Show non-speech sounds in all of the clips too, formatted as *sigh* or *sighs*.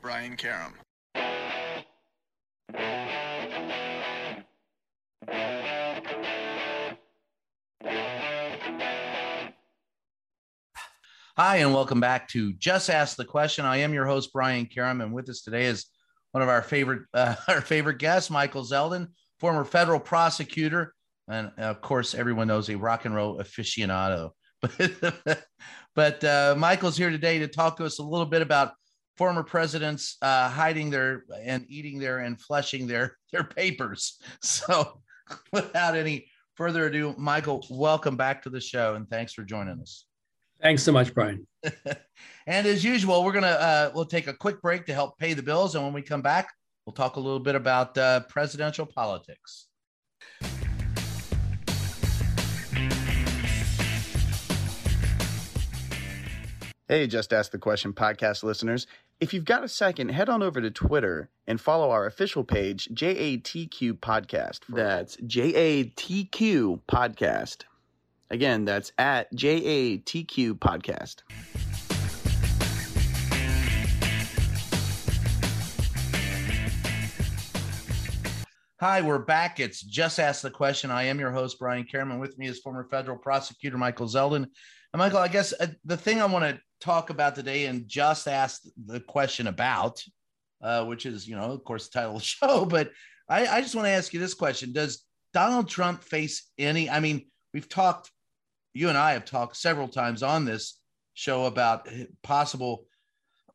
Brian Karem. Hi, and welcome back to Just Ask the Question. I am your host, Brian Karem, and with us today is one of our favorite *laughs* uh, our favorite guests, Michael Zeldin, former federal prosecutor, and of course, everyone knows a rock and roll aficionado. *laughs* But but uh, Michael's here today to talk to us a little bit about former presidents uh, hiding their and eating their and fleshing their *laughs* their papers. So, *laughs* without any further ado, Michael, welcome back to the show, and thanks for joining us. Thanks so much, Brian. *laughs* and as usual, we're gonna uh, we'll take a quick break to help pay the bills, and when we come back, we'll talk a little bit about uh, presidential politics. Hey, Just Ask the Question podcast listeners. If you've got a second, head on over to Twitter and follow our official page, JATQ Podcast. That's JATQ Podcast. Again, that's at JATQ Podcast. Hi, we're back. It's Just Ask the Question. I am your host, Brian Karem. With me is former federal prosecutor Michael Zeldin. And Michael, I guess uh, the thing I want to talk about today and just ask the question about, uh, which is, you know, of course, the title of the *laughs* show, but I, I just want to ask you this question Does Donald Trump face any? I mean, we've talked, you and I have talked several times on this show about possible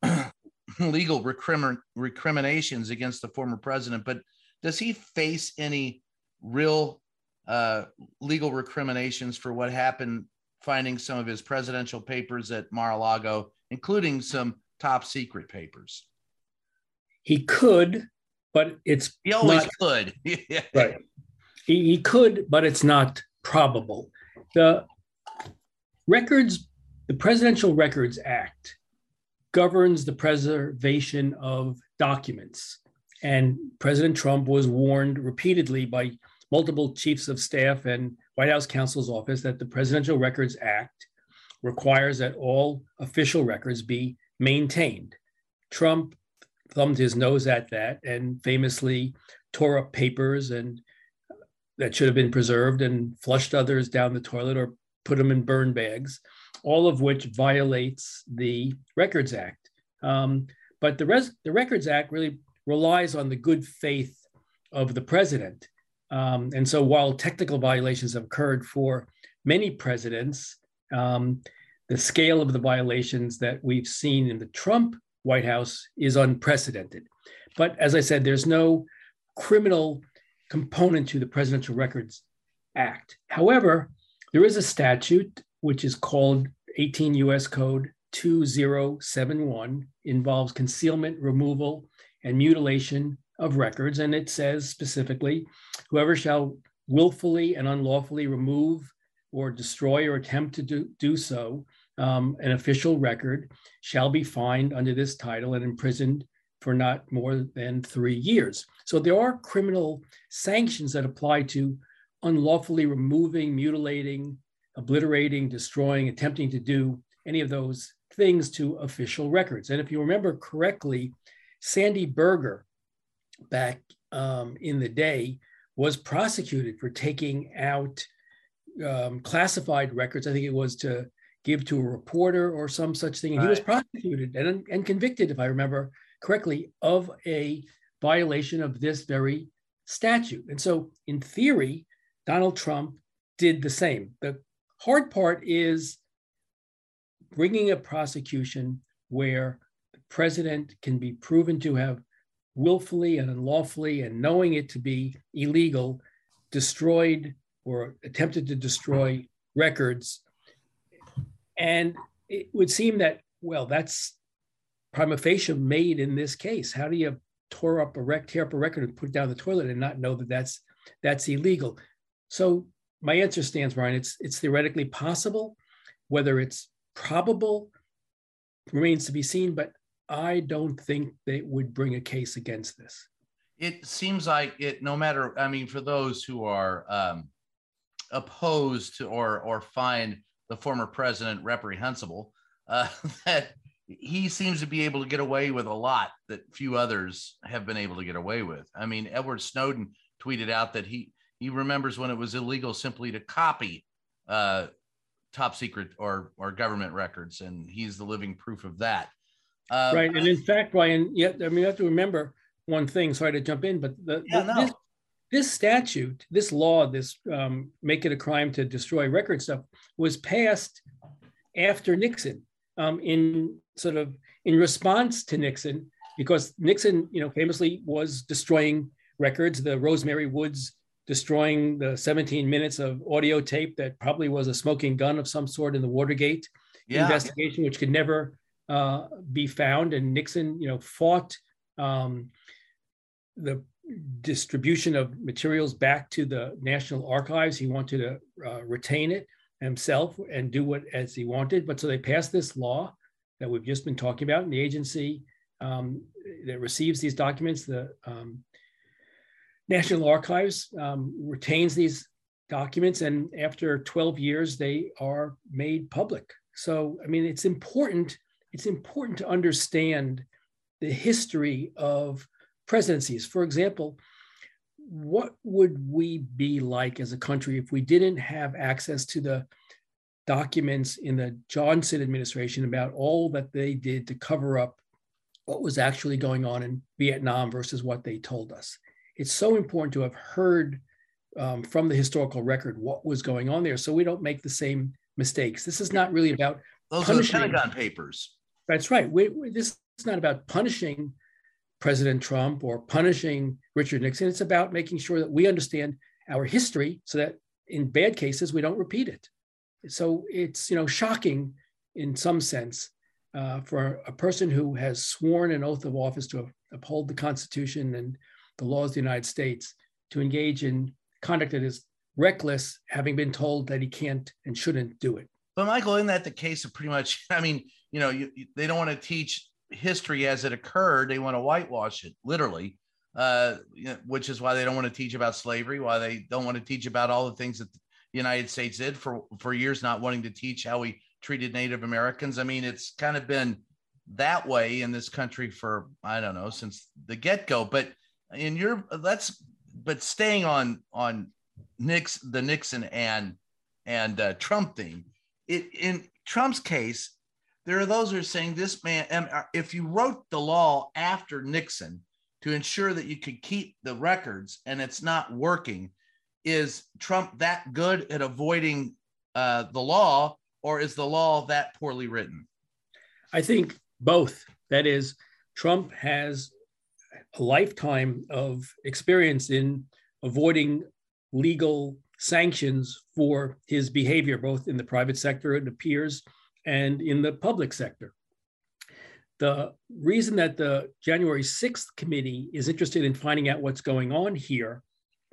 *clears throat* legal recrimin- recriminations against the former president, but does he face any real uh, legal recriminations for what happened finding some of his presidential papers at Mar-a-Lago, including some top secret papers. He could, but it's he always not, could. *laughs* right. He, he could, but it's not probable. The records, the Presidential Records Act governs the preservation of documents. And President Trump was warned repeatedly by multiple chiefs of staff and White House counsel's office that the Presidential Records Act requires that all official records be maintained. Trump thumbed his nose at that and famously tore up papers and that should have been preserved and flushed others down the toilet or put them in burn bags, all of which violates the Records Act. Um, but the, res- the Records Act really relies on the good faith of the president. Um, and so while technical violations have occurred for many presidents, um, the scale of the violations that we've seen in the Trump White House is unprecedented. But as I said, there's no criminal component to the Presidential Records Act. However, there is a statute which is called 18 US Code 2071, involves concealment, removal, and mutilation of records. And it says specifically whoever shall willfully and unlawfully remove or destroy or attempt to do, do so um, an official record shall be fined under this title and imprisoned for not more than three years. So there are criminal sanctions that apply to unlawfully removing, mutilating, obliterating, destroying, attempting to do any of those things to official records. And if you remember correctly, Sandy Berger back um, in the day was prosecuted for taking out um, classified records. I think it was to give to a reporter or some such thing. And right. he was prosecuted and, and convicted, if I remember correctly, of a violation of this very statute. And so, in theory, Donald Trump did the same. The hard part is bringing a prosecution where the president can be proven to have willfully and unlawfully and knowing it to be illegal destroyed or attempted to destroy records and it would seem that well that's prima facie made in this case. How do you tore up a rec, tear up a record and put it down the toilet and not know that that's that's illegal? So my answer stands, Brian. It's it's theoretically possible, whether it's probable remains to be seen. But I don't think they would bring a case against this. It seems like it. No matter, I mean, for those who are um, opposed to or or find the former president reprehensible, uh, *laughs* that he seems to be able to get away with a lot that few others have been able to get away with. I mean, Edward Snowden tweeted out that he he remembers when it was illegal simply to copy uh, top secret or or government records, and he's the living proof of that. Uh, right, and in fact, Brian, yeah, I mean, you have to remember one thing. Sorry to jump in, but the, yeah, the, no. this, this, statute, this law, this um, make it a crime to destroy record stuff, was passed after Nixon um, in sort of in response to Nixon, because Nixon, you know, famously was destroying records. The Rose Mary Woods destroying the 17 minutes of audio tape that probably was a smoking gun of some sort in the Watergate yeah. investigation, which could never uh, be found. And Nixon, you know, fought um, the distribution of materials back to the National Archives. He wanted to uh, retain it himself and do what as he wanted. But so they passed this law that we've just been talking about, and the agency um, that receives these documents, the um, National Archives, um, retains these documents, and after 12 years, they are made public. So, I mean, it's important. It's important to understand the history of presidencies. For example, what would we be like as a country if we didn't have access to the documents in the Johnson administration about all that they did to cover up what was actually going on in Vietnam versus what they told us? It's so important to have heard um, from the historical record what was going on there so we don't make the same mistakes. This is not really about those punishing. are the Pentagon papers. That's right. We, we, this is not about punishing President Trump or punishing Richard Nixon. It's about making sure that we understand our history so that in bad cases we don't repeat it. So it's you know shocking in some sense uh, for a person who has sworn an oath of office to uphold the Constitution and the laws of the United States to engage in conduct that is reckless, having been told that he can't and shouldn't do it. But Michael, isn't that the case of pretty much? *laughs* I mean, you know, you, you, they don't want to teach history as it occurred. They want to whitewash it, literally, uh, which is why they don't want to teach about slavery, why they don't want to teach about all the things that the United States did for, for years, not wanting to teach how we treated Native Americans. I mean, it's kind of been that way in this country for, I don't know, since the get go. But in your, let's, but staying on, on Nix, the Nixon and, and uh, Trump thing, it, in Trump's case, there are those who are saying this man, uh, if you wrote the law after Nixon to ensure that you could keep the records and it's not working, is Trump that good at avoiding uh, the law or is the law that poorly written? I think both. That is, Trump has a lifetime of experience in avoiding legal sanctions for his behavior, both in the private sector, it appears, and in the public sector. The reason that the January 6th committee is interested in finding out what's going on here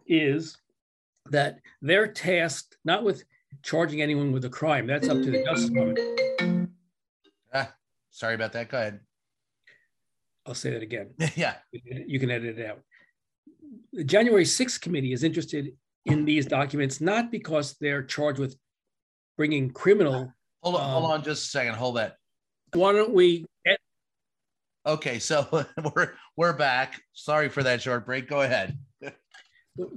is that they're tasked not with charging anyone with a crime, that's up to the Justice Department. Ah, sorry about that. Go ahead. I'll say that again. *laughs* yeah. You can edit it out. The January 6th committee is interested in these documents not because they're charged with bringing criminal Hold on, um, hold on just a second. Hold that. Why don't we get... Okay, so *laughs* we're we're back. Sorry for that short break. Go ahead. Do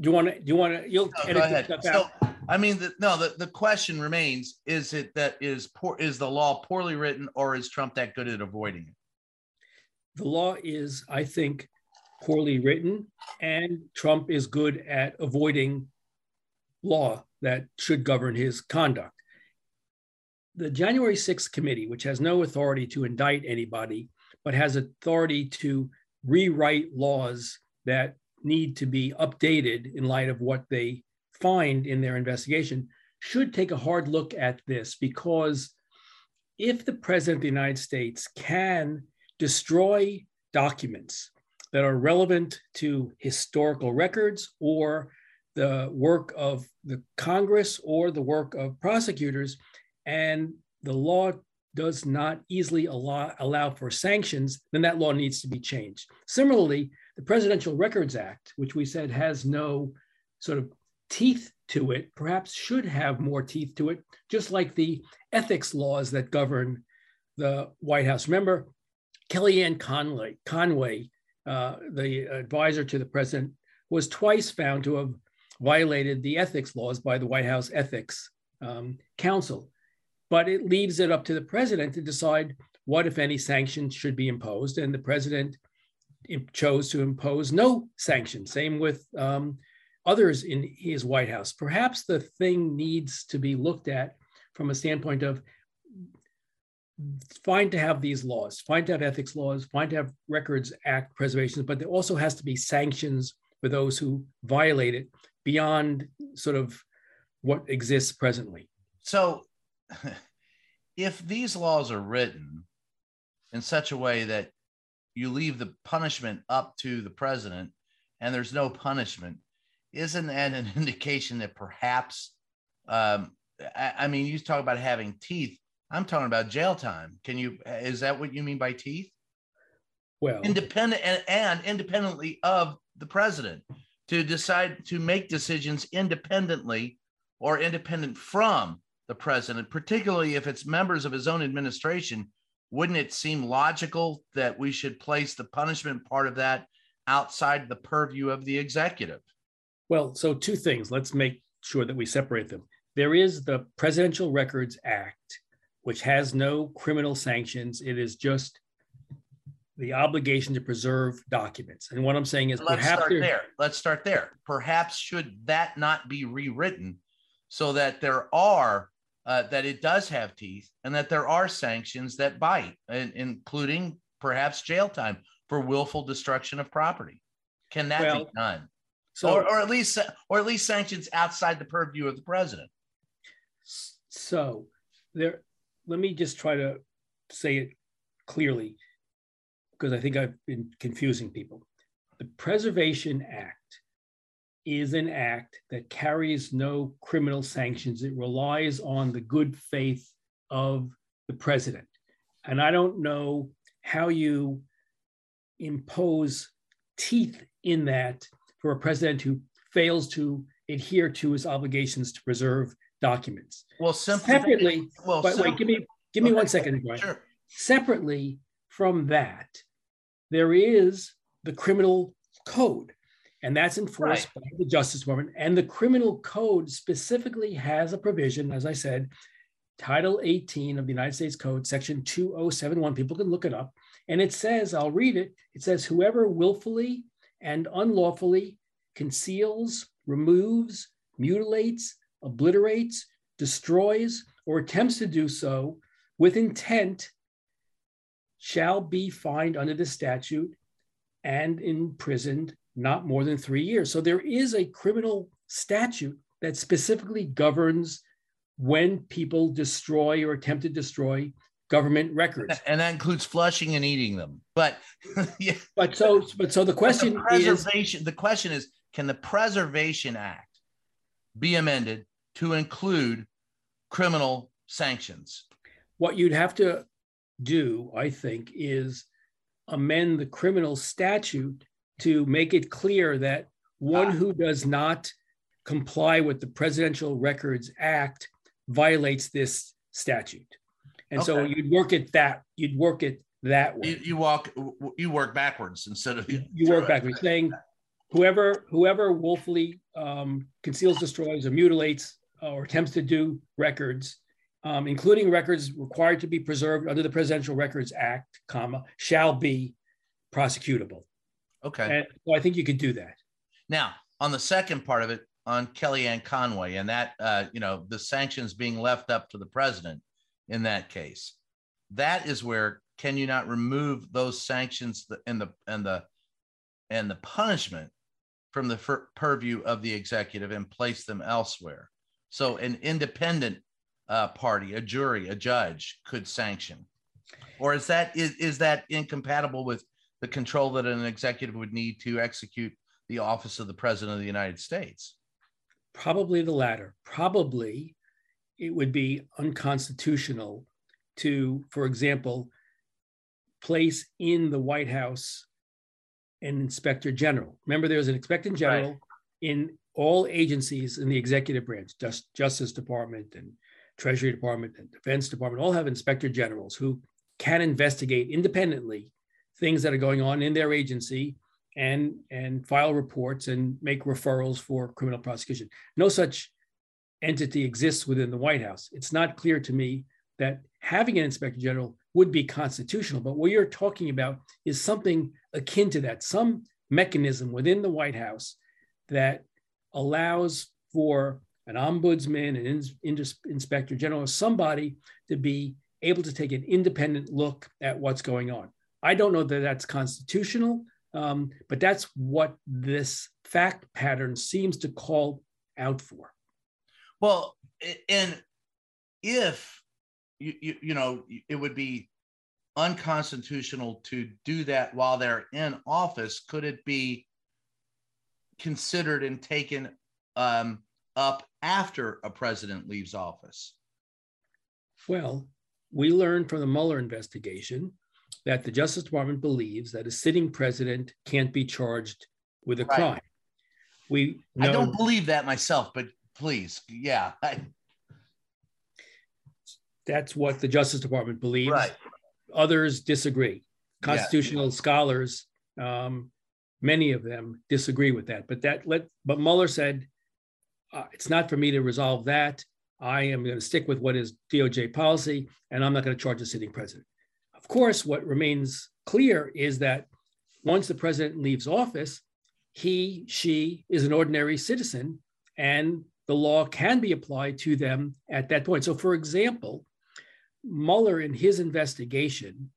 you want to? Do you want to? You'll no, go ahead. So, I mean, the, no. The, the question remains: Is it that is poor? Is the law poorly written, or is Trump that good at avoiding it? The law is, I think, poorly written, and Trump is good at avoiding law that should govern his conduct. The January 6th committee, which has no authority to indict anybody, but has authority to rewrite laws that need to be updated in light of what they find in their investigation, should take a hard look at this because if the president of the United States can destroy documents that are relevant to historical records or the work of the Congress or the work of prosecutors. And the law does not easily allow, allow for sanctions, then that law needs to be changed. Similarly, the Presidential Records Act, which we said has no sort of teeth to it, perhaps should have more teeth to it, just like the ethics laws that govern the White House. Remember, Kellyanne Conway, Conway uh, the advisor to the president, was twice found to have violated the ethics laws by the White House Ethics um, Council. But it leaves it up to the president to decide what, if any, sanctions should be imposed. And the president chose to impose no sanctions. Same with um, others in his White House. Perhaps the thing needs to be looked at from a standpoint of fine to have these laws, fine to have ethics laws, fine to have records act preservations, but there also has to be sanctions for those who violate it beyond sort of what exists presently. So *laughs* if these laws are written in such a way that you leave the punishment up to the president and there's no punishment, isn't that an *laughs* indication that perhaps um, I, I mean, you talk about having teeth I'm talking about jail time. Can you? Is that what you mean by teeth? Well, independent and, and independently of the president to decide to make decisions independently or independent from the president, particularly if it's members of his own administration. Wouldn't it seem logical that we should place the punishment part of that outside the purview of the executive? Well, so two things. Let's make sure that we separate them. There is the Presidential Records Act, which has no criminal sanctions. It is just the obligation to preserve documents. And what I'm saying is, let's start there. Let's start there. Perhaps should that not be rewritten so that there are uh, that it does have teeth and that there are sanctions that bite, and, including perhaps jail time for willful destruction of property. Can that well, be done? So, or, or at least, or at least sanctions outside the purview of the president. So, there let me just try to say it clearly because I think I've been confusing people. The Preservation Act is an act that carries no criminal sanctions. It relies on the good faith of the president. And I don't know how you impose teeth in that for a president who fails to adhere to his obligations to preserve documents. Well, simply separately. Well, but wait, give me give me okay. one second, Brian. Sure. Separately from that, there is the criminal code, and that's enforced right. by the Justice Department. And the criminal code specifically has a provision, as I said, Title 18 of the United States Code, Section 2071. People can look it up. And it says, I'll read it. It says, whoever willfully and unlawfully conceals, removes, mutilates, obliterates, destroys, or attempts to do so with intent shall be fined under the statute and imprisoned not more than three years. So there is a criminal statute that specifically governs when people destroy or attempt to destroy government records and that includes flushing and eating them but *laughs* yeah but so but so the question the preservation is, the question is can the preservation act be amended to include criminal sanctions. What you'd have to do, I think, is amend the criminal statute to make it clear that one who does not comply with the Presidential Records Act violates this statute. And okay. so you'd work it that you'd work it that way. You, you walk you work backwards instead of you, *laughs* you work backwards, saying whoever whoever willfully um, conceals, destroys, or mutilates or attempts to do records, um, including records required to be preserved under the Presidential Records Act, comma, shall be prosecutable. Okay. And so I think you could do that. Now, on the second part of it, on Kellyanne Conway and that, uh, you know, the sanctions being left up to the president in that case, that is where can you not remove those sanctions and the and the and the punishment from the purview of the executive and place them elsewhere? So an independent uh, party, a jury, a judge could sanction. Or is that is, is that incompatible with the control that an executive would need to execute the office of the president of the United States? Probably the latter. Probably it would be unconstitutional to, for example, place in the White House an inspector general. Remember, there's an inspector general right. in all agencies in the executive branch, just Justice Department and Treasury Department and Defense Department, all have inspector generals who can investigate independently things that are going on in their agency and and file reports and make referrals for criminal prosecution. No such entity exists within the White House. It's not clear to me that having an inspector general would be constitutional, but what you're talking about is something akin to that, some mechanism within the White House that allows for an ombudsman, an in, inspector general, somebody to be able to take an independent look at what's going on. I don't know that that's constitutional, um, but that's what this fact pattern seems to call out for. Well, and if you, you, you know, it would be unconstitutional to do that while they're in office. Could it be considered and taken um, up after a president leaves office? Well, we learned from the Mueller investigation that the Justice Department believes that a sitting president can't be charged with a right. crime. We know, I don't believe that myself, but please, yeah. I, that's what the Justice Department believes. Right. Others disagree. Constitutional yeah. scholars, um, many of them disagree with that. But that let but Mueller said uh, it's not for me to resolve that. I am going to stick with what is DOJ policy, and I'm not going to charge a sitting president. Of course, what remains clear is that once the president leaves office, he, she is an ordinary citizen, and the law can be applied to them at that point. So, for example, Mueller, in his investigation,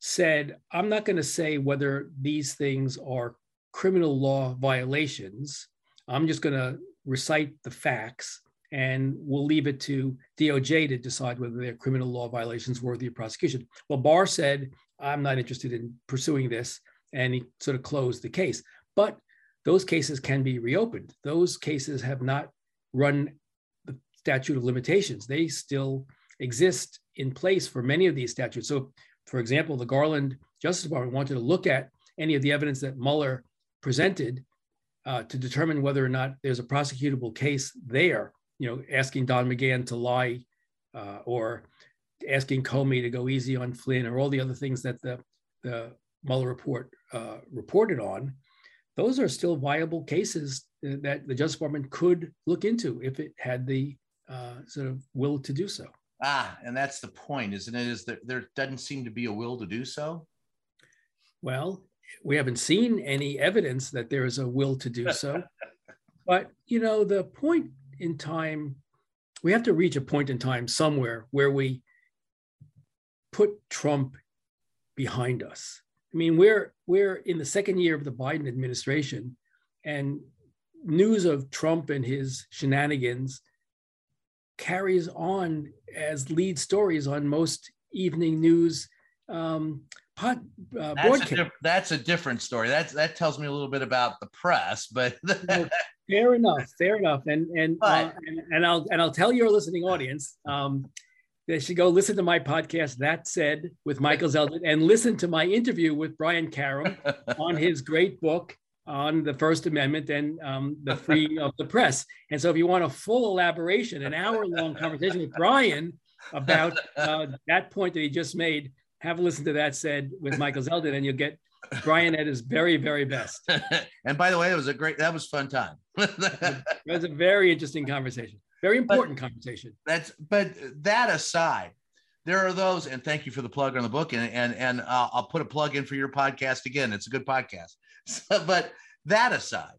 said, I'm not going to say whether these things are criminal law violations. I'm just going to recite the facts and we'll leave it to DOJ to decide whether they're criminal law violations worthy of prosecution. Well, Barr said, I'm not interested in pursuing this, and he sort of closed the case. But those cases can be reopened. Those cases have not run the statute of limitations. They still exist in place for many of these statutes. So, for example, the Garland Justice Department wanted to look at any of the evidence that Mueller presented uh, to determine whether or not there's a prosecutable case there. You know, asking Don McGahn to lie, uh, or asking Comey to go easy on Flynn, or all the other things that the the Mueller report uh, reported on. Those are still viable cases that the Justice Department could look into if it had the uh, sort of will to do so. Ah, and that's the point, isn't it? Is that there doesn't seem to be a will to do so? Well, we haven't seen any evidence that there is a will to do so. *laughs* but, you know, the point in time, we have to reach a point in time somewhere where we put Trump behind us. I mean, we're we're in the second year of the Biden administration, and news of Trump and his shenanigans carries on as lead stories on most evening news um, pod, uh, that's, a diff- that's, a different story. That's that tells me a little bit about the press, but *laughs* fair enough, fair enough. And and, uh, and, and I'll and I'll tell your listening audience um, they should go listen to my podcast. That said, with Michael Zeldin, and listen to my interview with Brian Karem *laughs* on his great book on the First Amendment and um, the freedom *laughs* of the press. And so, if you want a full elaboration, an hour long conversation with Brian about uh, that point that he just made, have a listen to that said with Michael Zeldin, and you'll get Brian at his very, very best. *laughs* and by the way, it was a great, that was fun time. *laughs* it was a very interesting conversation, very important but conversation. That's, but that aside, there are those, and thank you for the plug on the book, and and and uh, I'll put a plug in for your podcast again. It's a good podcast. *laughs* So, but that aside,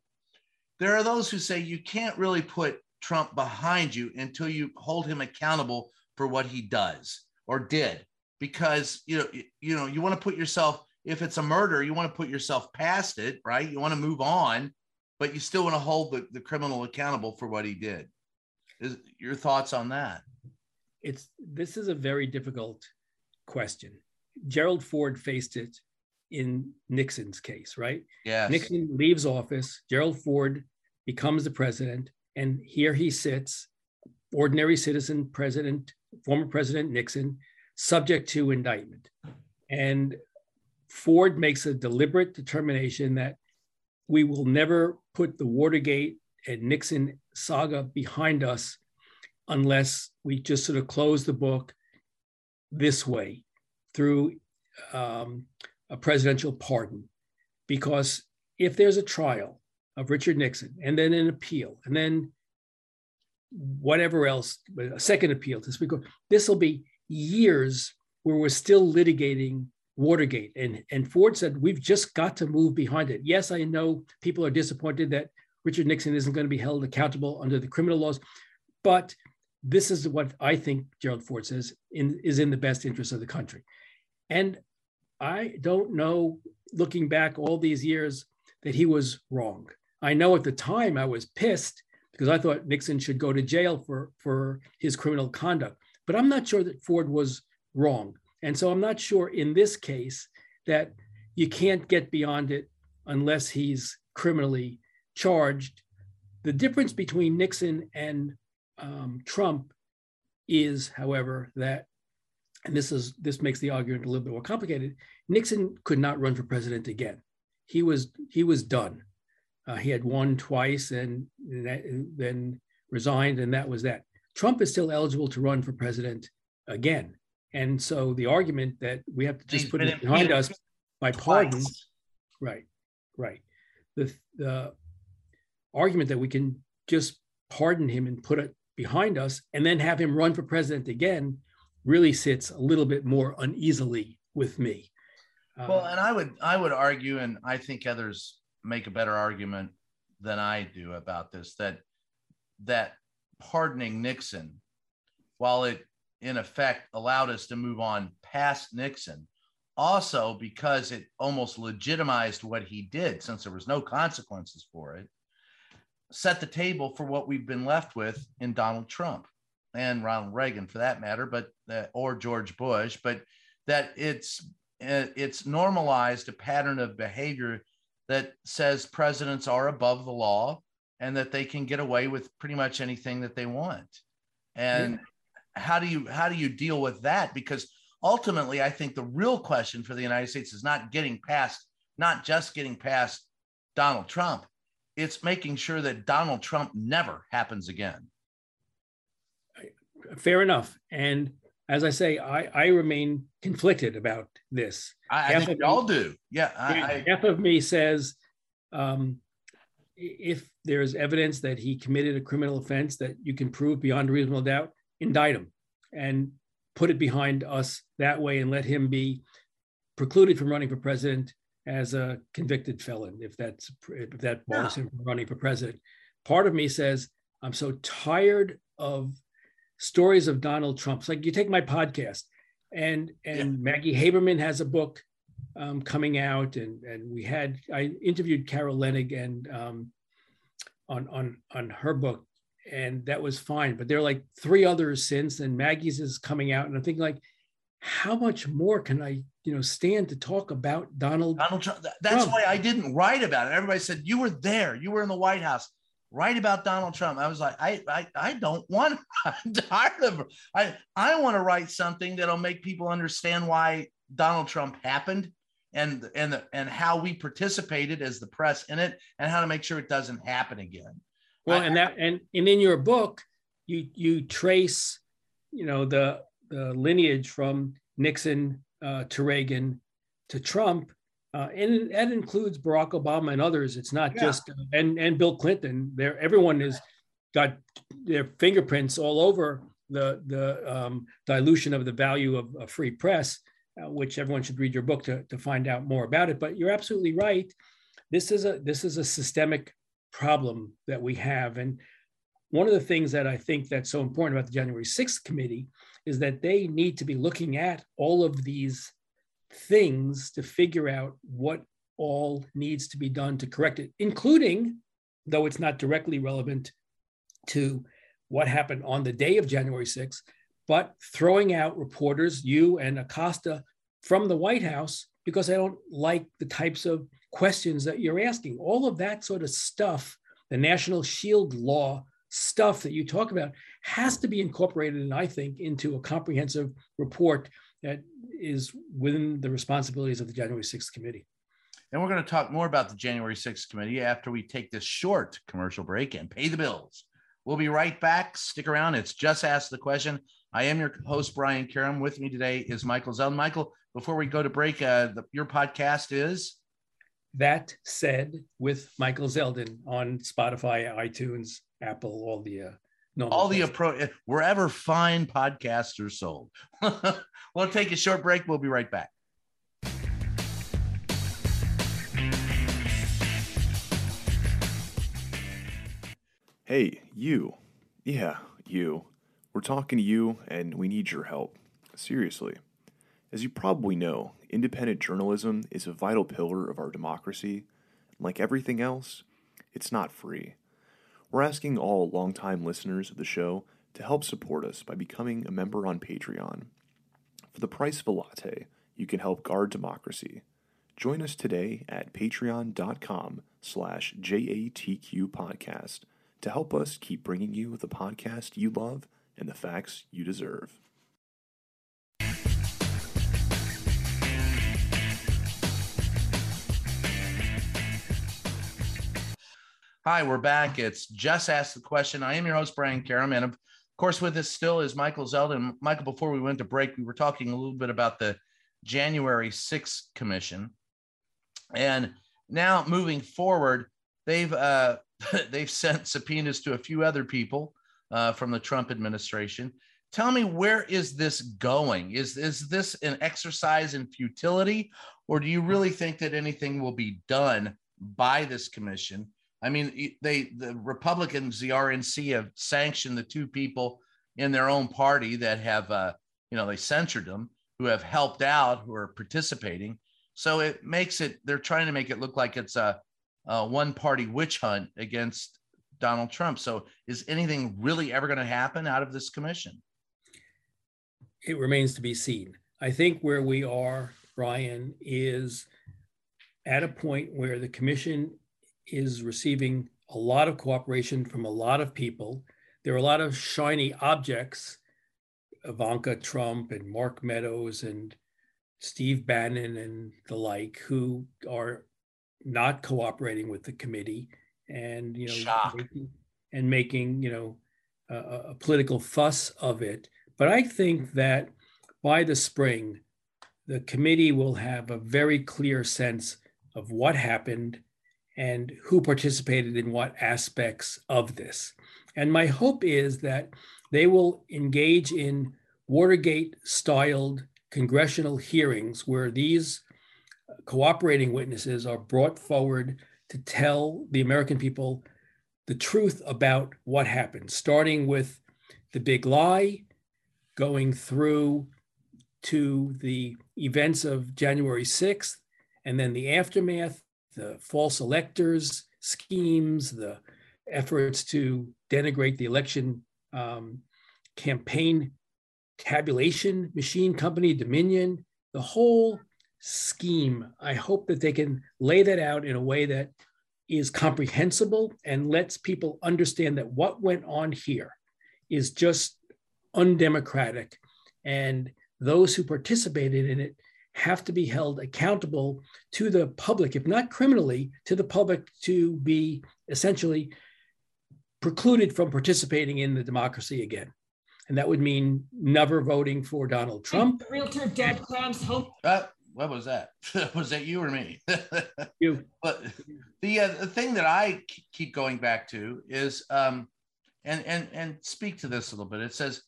there are those who say you can't really put Trump behind you until you hold him accountable for what he does or did, because you know you know you want to put yourself. If it's a murder, you want to put yourself past it, right? You want to move on, but you still want to hold the, the criminal accountable for what he did. Is your thoughts on that? It's this is a very difficult question. Gerald Ford faced it in Nixon's case, right? yeah Nixon leaves office, Gerald Ford becomes the president, and here he sits, ordinary citizen president, former President Nixon, subject to indictment. And Ford makes a deliberate determination that we will never put the Watergate and Nixon saga behind us unless we just sort of close the book this way through um, a presidential pardon. Because if there's a trial of Richard Nixon and then an appeal and then whatever else, a second appeal to speak, this will be years where we're still litigating Watergate. And, and Ford said, we've just got to move behind it. Yes, I know people are disappointed that Richard Nixon isn't going to be held accountable under the criminal laws, but this is what I think Gerald Ford says in, is in the best interest of the country. And I don't know, looking back all these years, that he was wrong. I know at the time I was pissed because I thought Nixon should go to jail for, for his criminal conduct. But I'm not sure that Ford was wrong. And so I'm not sure in this case that you can't get beyond it unless he's criminally charged. The difference between Nixon and um, Trump is, however, that, and this is this makes the argument a little bit more complicated. Nixon could not run for president again. He was he was done. Uh, he had won twice and, and then resigned, and that was that. Trump is still eligible to run for president again. And so the argument that we have to just He's put it behind us by pardon, right, right. The, the argument that we can just pardon him and put it behind us and then have him run for president again really sits a little bit more uneasily with me. Well, uh, and I would I would argue, and I think others make a better argument than I do about this that that pardoning Nixon, while it in effect allowed us to move on past Nixon. Also, because it almost legitimized what he did, since there was no consequences for it, set the table for what we've been left with in Donald Trump and Ronald Reagan, for that matter, but uh, or George Bush. But that it's uh, it's normalized a pattern of behavior that says presidents are above the law and that they can get away with pretty much anything that they want. And how do you how do you deal with that? Because ultimately, I think the real question for the United States is not getting past, not just getting past Donald Trump. It's making sure that Donald Trump never happens again. Fair enough. And as I say, I, I remain conflicted about this. I, I think we all do. Yeah. I, half of me says um, if there's evidence that he committed a criminal offense that you can prove beyond reasonable doubt, indict him and put it behind us that way and let him be precluded from running for president as a convicted felon if that's if that bars yeah. him from running for president part of me says i'm so tired of stories of donald trump it's like you take my podcast and and yeah. maggie haberman has a book um, coming out and and we had i interviewed carol leonnig and um, on on on her book and that was fine. But there are like three others since, and Maggie's is coming out, and I'm thinking like, how much more can I, you know, stand to talk about Donald? Donald Trump. That's Trump. why I didn't write about it. Everybody said you were there, you were in the White House. Write about Donald Trump. I was like, I, I, I don't want. *laughs* I'm tired of. I, I want to write something that'll make people understand why Donald Trump happened and and and how we participated as the press in it and how to make sure it doesn't happen again well, and that and, and in your book, you you trace, you know, the the lineage from Nixon uh, to Reagan to Trump, uh, and that includes Barack Obama and others. It's not yeah. just uh, and and Bill Clinton. There, everyone has got their fingerprints all over the the um, dilution of the value of a free press, uh, which everyone should read your book to to find out more about it. But you're absolutely right. This is a this is a systemic problem that we have. And one of the things that I think that's so important about the January 6th committee is that they need to be looking at all of these things to figure out what all needs to be done to correct it, including, though it's not directly relevant to what happened on the day of January 6th, but throwing out reporters, you and Acosta, from the White House because I don't like the types of questions that you're asking. All of that sort of stuff, the National Shield Law stuff that you talk about, has to be incorporated, and I think, into a comprehensive report that is within the responsibilities of the January 6th committee. And we're going to talk more about the January 6th committee after we take this short commercial break and pay the bills. We'll be right back. Stick around. It's Just Ask the Question. I am your host, Brian Karem. With me today is Michael Zell. Michael, before we go to break, uh, the, your podcast is that said with Michael Zeldin on Spotify, iTunes, Apple, all the uh, all the approach wherever fine podcasts are sold. *laughs* we'll take a short break. We'll be right back. Hey, you. Yeah, you. We're talking to you, and we need your help. Seriously. As you probably know, independent journalism is a vital pillar of our democracy. Like everything else, it's not free. We're asking all longtime listeners of the show to help support us by becoming a member on Patreon. For the price of a latte, you can help guard democracy. Join us today at patreon.com slash JATQ podcast to help us keep bringing you the podcast you love and the facts you deserve. Hi, we're back. It's Just Ask the Question. I am your host, Brian Karem. And of course, with us still is Michael Zeldin. Michael, before we went to break, we were talking a little bit about the January 6th Commission. And now moving forward, they've uh, *laughs* they've sent subpoenas to a few other people uh, from the Trump administration. Tell me, where is this going? Is, is this an exercise in futility, or do you really think that anything will be done by this commission? I mean, they the Republicans, the RNC, have sanctioned the two people in their own party that have, uh, you know, they censured them, who have helped out, who are participating. So it makes it. They're trying to make it look like it's a, a one-party witch hunt against Donald Trump. So is anything really ever going to happen out of this commission? It remains to be seen. I think where we are, Ryan, is at a point where the commission is receiving a lot of cooperation from a lot of people. There are a lot of shiny objects, Ivanka Trump and Mark Meadows and Steve Bannon and the like, who are not cooperating with the committee and you know making, and making you know a, a political fuss of it. But I think mm-hmm. that by the spring, the committee will have a very clear sense of what happened and who participated in what aspects of this. And my hope is that they will engage in Watergate styled congressional hearings where these cooperating witnesses are brought forward to tell the American people the truth about what happened, starting with the big lie, going through to the events of January 6th, and then the aftermath, the false electors schemes, the efforts to denigrate the election um, campaign tabulation machine company, Dominion, the whole scheme. I hope that they can lay that out in a way that is comprehensible and lets people understand that what went on here is just undemocratic. And those who participated in it have to be held accountable to the public, if not criminally, to the public to be essentially precluded from participating in the democracy again. And that would mean never voting for Donald Trump. Realtor Deb Crams hope. Uh, what was that? *laughs* was that you or me? *laughs* you. But the uh, the thing that I keep going back to is, um, and and and speak to this a little bit. It says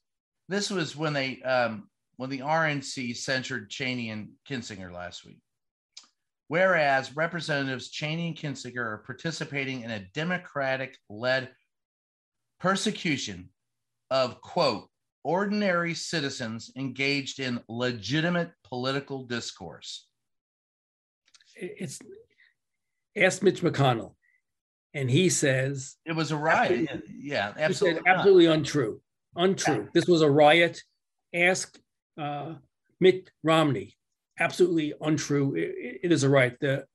this was when they um, when the RNC censured Cheney and Kinzinger last week. Whereas Representatives Cheney and Kinzinger are participating in a Democratic led persecution of, quote, ordinary citizens engaged in legitimate political discourse. It's ask Mitch McConnell, and he says it was a riot. yeah, absolutely. absolutely untrue. Untrue. Yeah. This was a riot ask uh, Mitt Romney. Absolutely untrue. it, it is a riot. The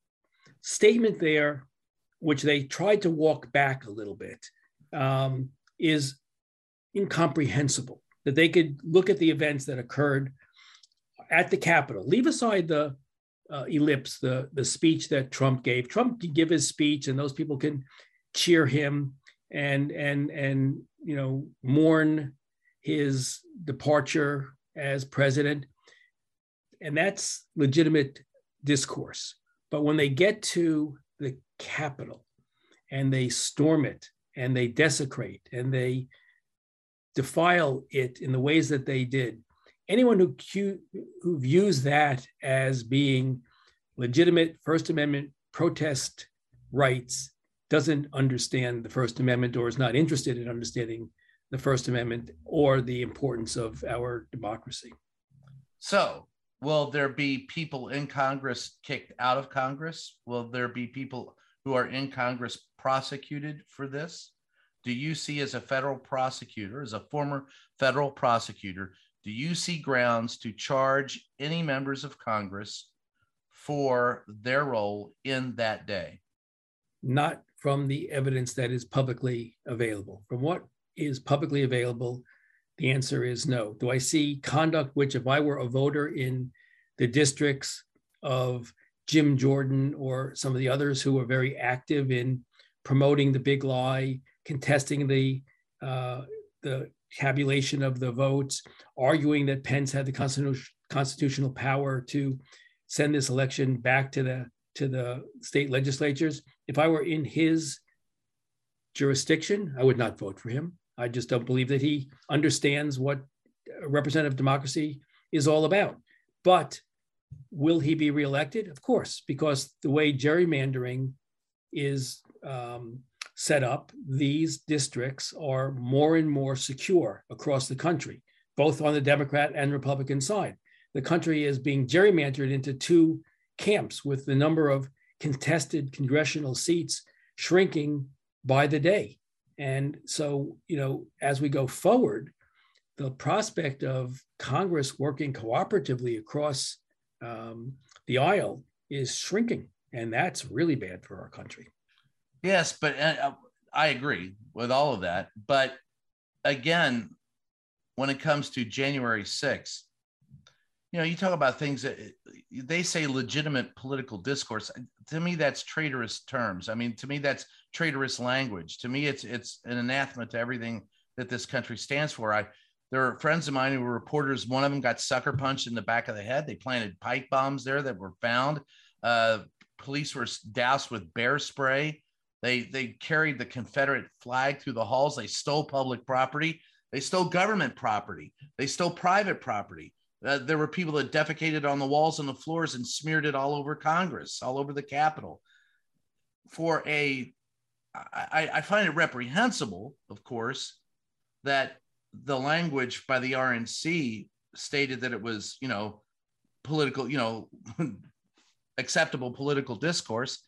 statement there, which they tried to walk back a little bit, um, is incomprehensible. That they could look at the events that occurred at the Capitol, leave aside the uh, ellipse, the, the speech that Trump gave. Trump can give his speech, and those people can cheer him and and and you know mourn his departure as president, and that's legitimate discourse. But when they get to the Capitol and they storm it and they desecrate and they defile it in the ways that they did, anyone who, who views that as being legitimate First Amendment protest rights doesn't understand the First Amendment or is not interested in understanding the First Amendment or the importance of our democracy. So, will there be people in Congress kicked out of Congress? Will there be people who are in Congress prosecuted for this? Do you see, as a federal prosecutor, as a former federal prosecutor, do you see grounds to charge any members of Congress for their role in that day? Not from the evidence that is publicly available. From what is publicly available, the answer is no. Do I see conduct which, if I were a voter in the districts of Jim Jordan or some of the others who were very active in promoting the big lie, contesting the uh, the tabulation of the votes, arguing that Pence had the constitutional power to send this election back to the to the state legislatures. If I were in his jurisdiction, I would not vote for him. I just don't believe that he understands what representative democracy is all about. But will he be reelected? Of course, because the way gerrymandering is um, set up, these districts are more and more secure across the country, both on the Democrat and Republican side. The country is being gerrymandered into two camps with the number of contested congressional seats shrinking by the day. And so, you know, as we go forward, the prospect of Congress working cooperatively across um, the aisle is shrinking. And that's really bad for our country. Yes, but uh, I agree with all of that. But again, when it comes to January 6th, you know, you talk about things that they say legitimate political discourse. To me, that's traitorous terms. I mean, to me, that's traitorous language. To me, it's it's an anathema to everything that this country stands for. I there are friends of mine who were reporters. One of them got sucker punched in the back of the head. They planted pipe bombs there that were found. Uh, police were doused with bear spray. They they carried the Confederate flag through the halls. They stole public property. They stole government property. They stole private property. Uh, there were people that defecated on the walls and the floors and smeared it all over Congress, all over the Capitol. For a, I, I find it reprehensible, of course, that the language by the RNC stated that it was, you know, political, you know, *laughs* acceptable political discourse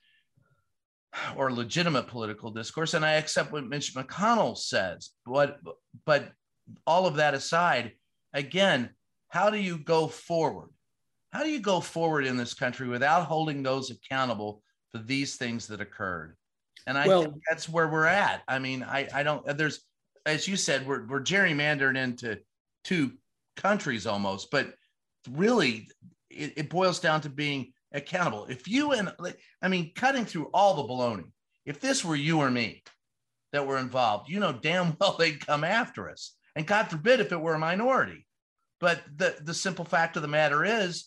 or legitimate political discourse. And I accept what Mitch McConnell says. But but all of that aside, again, how do you go forward? How do you go forward in this country without holding those accountable for these things that occurred? And I well, think that's where we're at. I mean, I, I don't, there's, as you said, we're, we're gerrymandered into two countries almost, but really it, it boils down to being accountable. If you and I mean, cutting through all the baloney, if this were you or me that were involved, you know damn *laughs* well they'd come after us. And God forbid if it were a minority. But the, the simple fact of the matter is,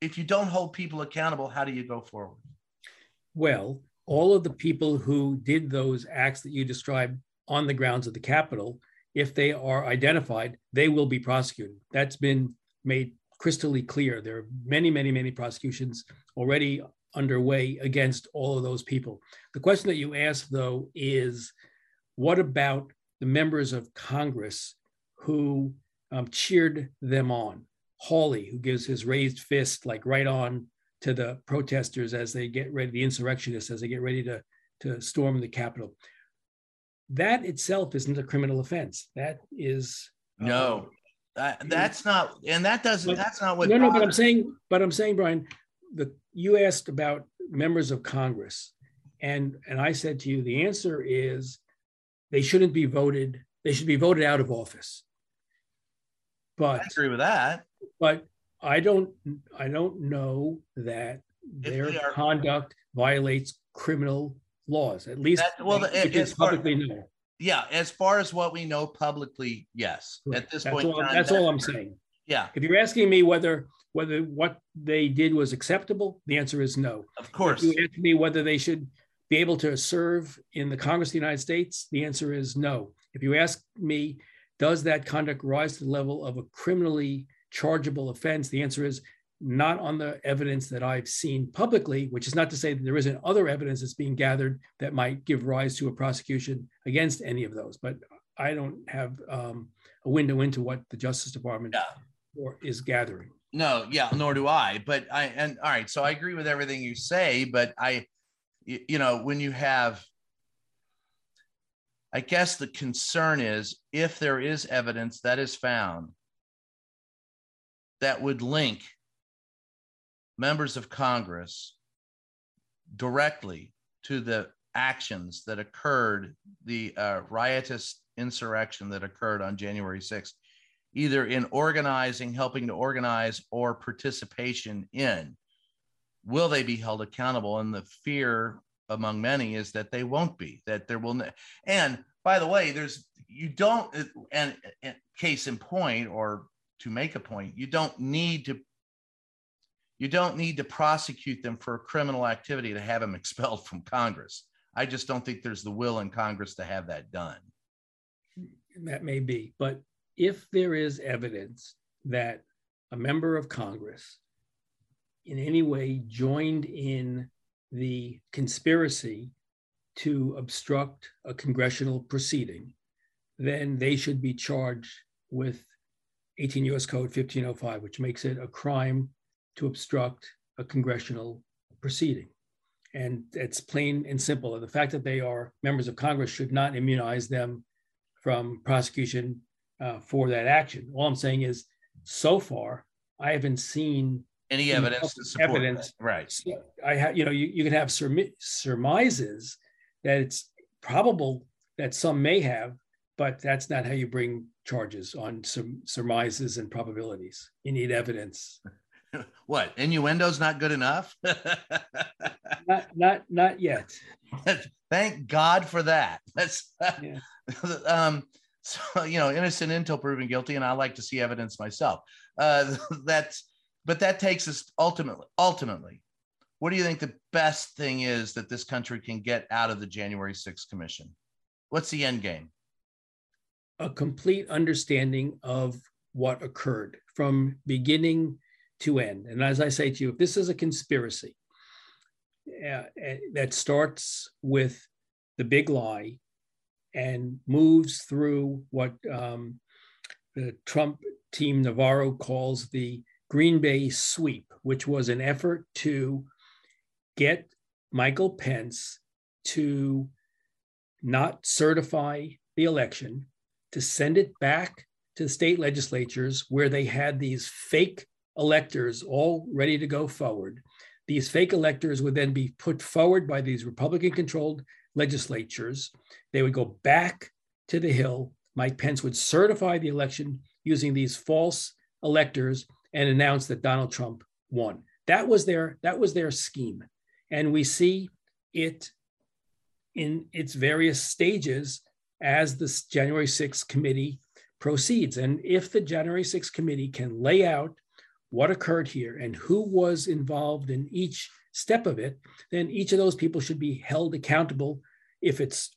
if you don't hold people accountable, how do you go forward? Well, all of the people who did those acts that you described on the grounds of the Capitol, if they are identified, they will be prosecuted. That's been made crystally clear. There are many, many, many prosecutions already underway against all of those people. The question that you ask, though, is what about the members of Congress who um, cheered them on? Hawley, who gives his raised fist like right on to the protesters as they get ready, the insurrectionists as they get ready to, to storm the Capitol. That itself isn't a criminal offense. That is no. Um, Uh, that's not, and that doesn't. But- that's not what. No, no, but I'm saying, but I'm saying, Brian, the you asked about members of Congress, and and I said to you, the answer is they shouldn't be voted. They should be voted out of office. But I agree with that. but I don't I don't know that If their are- conduct violates criminal laws. At least That- well, the- it is publicly known. Yeah, as far as what we know publicly, yes. At this That's point, in all, time, that's all I'm saying. Yeah, If you're asking me whether whether what they did was acceptable, the answer is no. of course. If you ask me whether they should be able to serve in the Congress of the United States, the answer is no. If you ask me, does that conduct rise to the level of a criminally chargeable offense? The answer is not on the evidence that I've seen publicly, which is not to say that there isn't other evidence that's being gathered that might give rise to a prosecution against any of those. But I don't have um, a window into what the Justice Department is gathering. No, yeah, nor do I. But I and all right, so I agree with everything you say, but I, you know, when you have I guess the concern is if there is evidence that is found that would link members of Congress directly to the actions that occurred, the uh, riotous insurrection that occurred on January 6th, either in organizing, helping to organize, or participation in, will they be held accountable? And the fear among many is that they won't be, that there will. n- And by the way, there's, you don't, and, and case in point, or to make a point, you don't need to you don't need to prosecute them for criminal activity to have them *laughs* expelled from Congress. I just don't think there's the will in Congress to have that done. That may be, but if there is evidence that a member of Congress in any way joined in the conspiracy to obstruct a congressional proceeding, then they should be charged with 18 US Code 1505, which makes it a crime to obstruct a congressional proceeding. And it's plain and simple. And the fact that they are members of Congress should not immunize them from prosecution uh, for that action. All I'm saying is, so far, I haven't seen. Any evidence to support evidence. that. Right. I have, you know, you, you can have surmi- surmises that it's probable that some may have, but that's not how you bring charges on some surmises and probabilities. You need evidence. *laughs* What? Innuendo's not good enough? *laughs* Not, not, not yet. Thank God for that. *laughs* That's Yeah. um so you know, innocent until proven guilty, and I like to see evidence myself. Uh that's but that takes us ultimately, ultimately, what do you think the best thing is that this country can get out of the January 6th commission? What's the end game? a complete understanding of what occurred from beginning to end. And as I say to you, if this is a conspiracy uh, uh, that starts with the big lie and moves through what um, the Trump team Navarro calls the Green Bay sweep, which was an effort to get Michael Pence to not certify the election, to send it back to the state legislatures where they had these fake electors all ready to go forward. These fake electors would then be put forward by these Republican controlled legislatures. They would go back to the Hill. Mike Pence would certify the election using these false electors and announce that Donald Trump won. That was their that was their scheme. And we see it in its various stages as the January 6th committee proceeds. And if the January 6th committee can lay out what occurred here and who was involved in each step of it, then each of those people should be held accountable if it's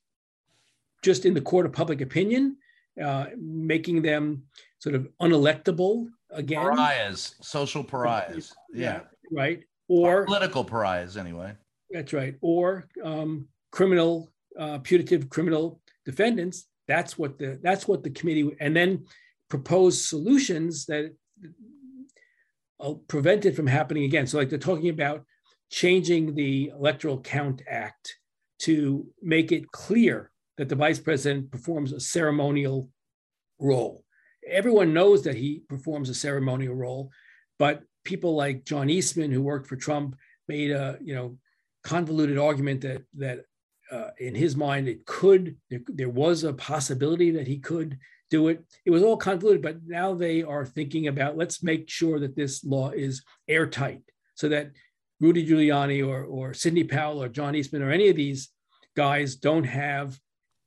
just in the court of public opinion, uh, making them sort of unelectable again. Pariahs, social pariahs. Yeah. Right. Or Political pariahs, anyway. That's right. Or um, criminal, uh, putative criminal defendants. That's what the that's what the committee and then propose solutions that prevent it from happening again. So, like they're talking about changing the Electoral Count Act to make it clear that the vice president performs a ceremonial role. everyone knows that he performs a ceremonial role, but people like John Eastman, who worked for Trump, made a you know convoluted argument that that uh, in his mind it could there, there was a possibility that he could do it. It was all convoluted, but now they are thinking about let's make sure that this law is airtight so that Rudy Giuliani or, or Sidney Powell or John Eastman or any of these guys don't have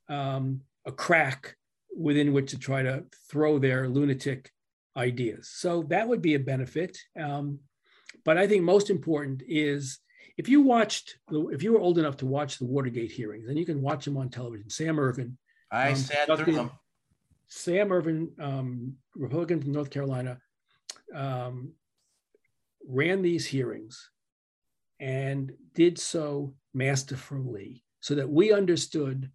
um, a crack within which to try to throw their lunatic ideas. So that would be a benefit. Um, but I think most important is if you watched, if you were old enough to watch the Watergate hearings, and you can watch them on television, Sam Ervin. I um, sat through them. Sam Ervin, um, Republican from North Carolina, um, ran these hearings and did so masterfully so that we understood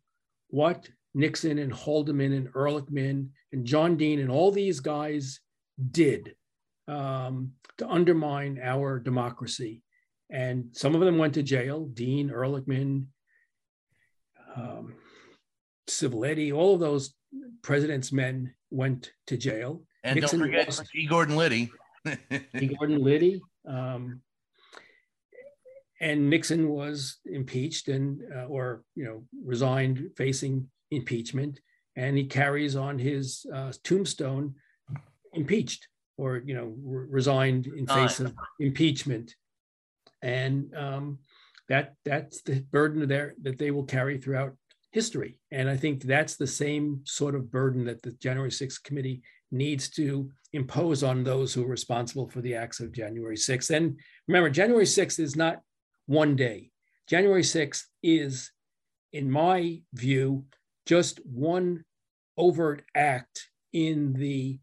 what Nixon and Haldeman and Ehrlichman and John Dean and all these guys did um, to undermine our democracy. And some of them went to jail Dean, Ehrlichman, um, Civiletti, all of those president's men went to jail. And Nixon don't forget lost. E. Gordon Liddy. *laughs* e. Gordon Liddy. Um, and Nixon was impeached and uh, or you know resigned facing impeachment, and he carries on his uh, tombstone impeached or you know re- resigned in face of impeachment, and um, that that's the burden there that they will carry throughout history. And I think that's the same sort of burden that the January 6th committee needs to impose on those who are responsible for the acts of January 6th. And remember, January 6th is not one day. January 6th is, in my view, just one overt act in the